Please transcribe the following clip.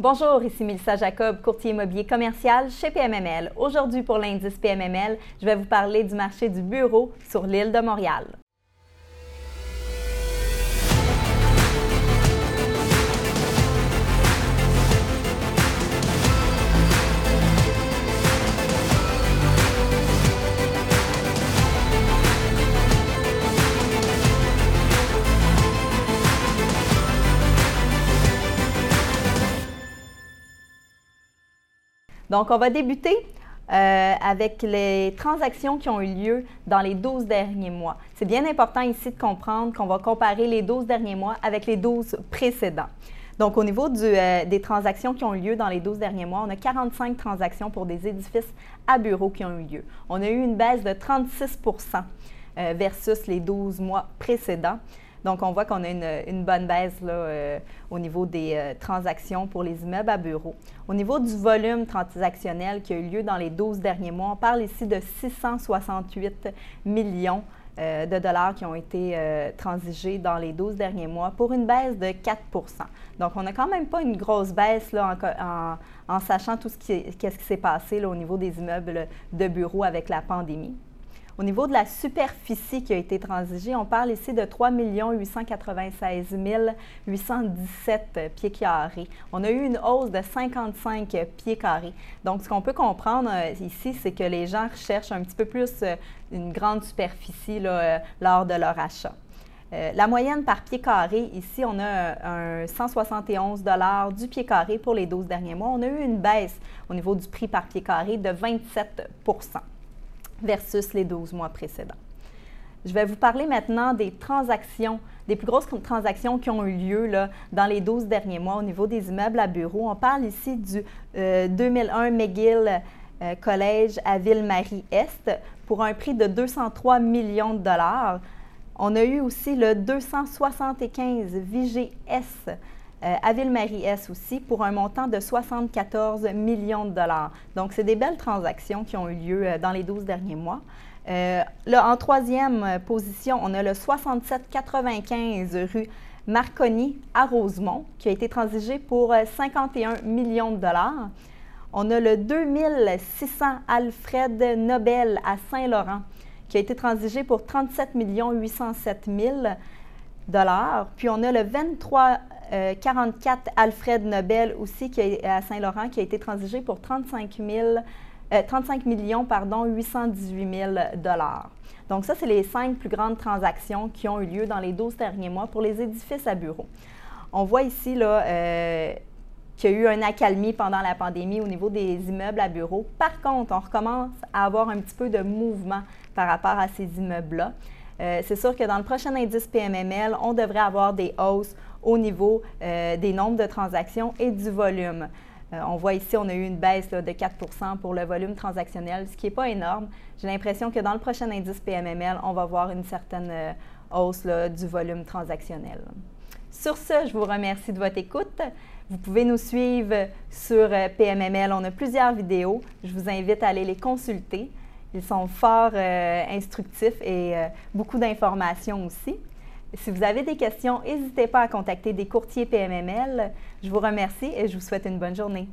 Bonjour, ici Mélissa Jacob, courtier immobilier commercial chez PMML. Aujourd'hui, pour l'indice PMML, je vais vous parler du marché du bureau sur l'île de Montréal. Donc, on va débuter euh, avec les transactions qui ont eu lieu dans les 12 derniers mois. C'est bien important ici de comprendre qu'on va comparer les 12 derniers mois avec les 12 précédents. Donc, au niveau euh, des transactions qui ont eu lieu dans les 12 derniers mois, on a 45 transactions pour des édifices à bureaux qui ont eu lieu. On a eu une baisse de 36% euh, versus les 12 mois précédents. Donc, on voit qu'on a une, bonne baisse euh, au niveau des euh, transactions pour les immeubles à bureaux. Au niveau du volume transactionnel qui a eu lieu dans les 12 derniers mois, on parle ici de 668 millions euh, de dollars qui ont été transigés dans les 12 derniers mois pour une baisse de 4% Donc, on n'a quand même pas une grosse baisse en, sachant tout ce qui, qui s'est passé au niveau des immeubles de bureaux avec la pandémie. Au niveau de la superficie qui a été transigée, on parle ici de 3 896 817 pieds carrés. On a eu une hausse de 55 pieds carrés. Donc, ce qu'on peut comprendre euh, ici, c'est que les gens recherchent un petit peu plus euh, une grande superficie euh, lors de leur achat. la moyenne par pied carré, ici, on a un 171 du pied carré pour les 12 derniers mois. On a eu une baisse au niveau du prix par pied carré de 27 versus les 12 mois précédents. Je vais vous parler maintenant des transactions, des plus grosses transactions qui ont eu lieu là, dans les 12 derniers mois au niveau des immeubles à bureaux. On parle ici du 2001 euh, McGill euh, Collège à Ville-Marie-Est pour un prix de 203 millions de dollars. On a eu aussi le 275 VGS euh, à Ville-Marie-S aussi pour un montant de 74 millions de dollars. Donc, c'est des belles transactions qui ont eu lieu euh, dans les 12 derniers mois. Euh, là, en troisième position, on a le 6795 rue Marconi à Rosemont qui a été transigé pour 51 millions de dollars. On a le 2600 Alfred Nobel à Saint-Laurent qui a été transigé pour 37 807 000 dollars. Puis on a le 23 44 euh, Alfred Nobel aussi qui est à Saint-Laurent qui a été transigé pour 35 35 euh, millions pardon, 818 000 dollars. Donc ça, c'est les cinq plus grandes transactions qui ont eu lieu dans les 12 derniers mois pour les édifices à bureaux. On voit ici là, euh, qu'il y a eu un accalmie pendant la pandémie au niveau des immeubles à bureaux. Par contre, on recommence à avoir un petit peu de mouvement par rapport à ces immeubles-là. C'est sûr que dans le prochain indice PMML, on devrait avoir des hausses au niveau euh, des nombres de transactions et du volume. Euh, on voit ici, on a eu une baisse de 4% pour le volume transactionnel, ce qui n'est pas énorme. J'ai l'impression que dans le prochain indice PMML, on va voir une certaine euh, hausse du volume transactionnel. Sur ce, je vous remercie de votre écoute. Vous pouvez nous suivre sur PMML. On a plusieurs vidéos. Je vous invite à aller les consulter. Ils sont fort instructifs et beaucoup d'informations aussi. Si vous avez des questions, n'hésitez pas à contacter des courtiers PMML. Je vous remercie et je vous souhaite une bonne journée.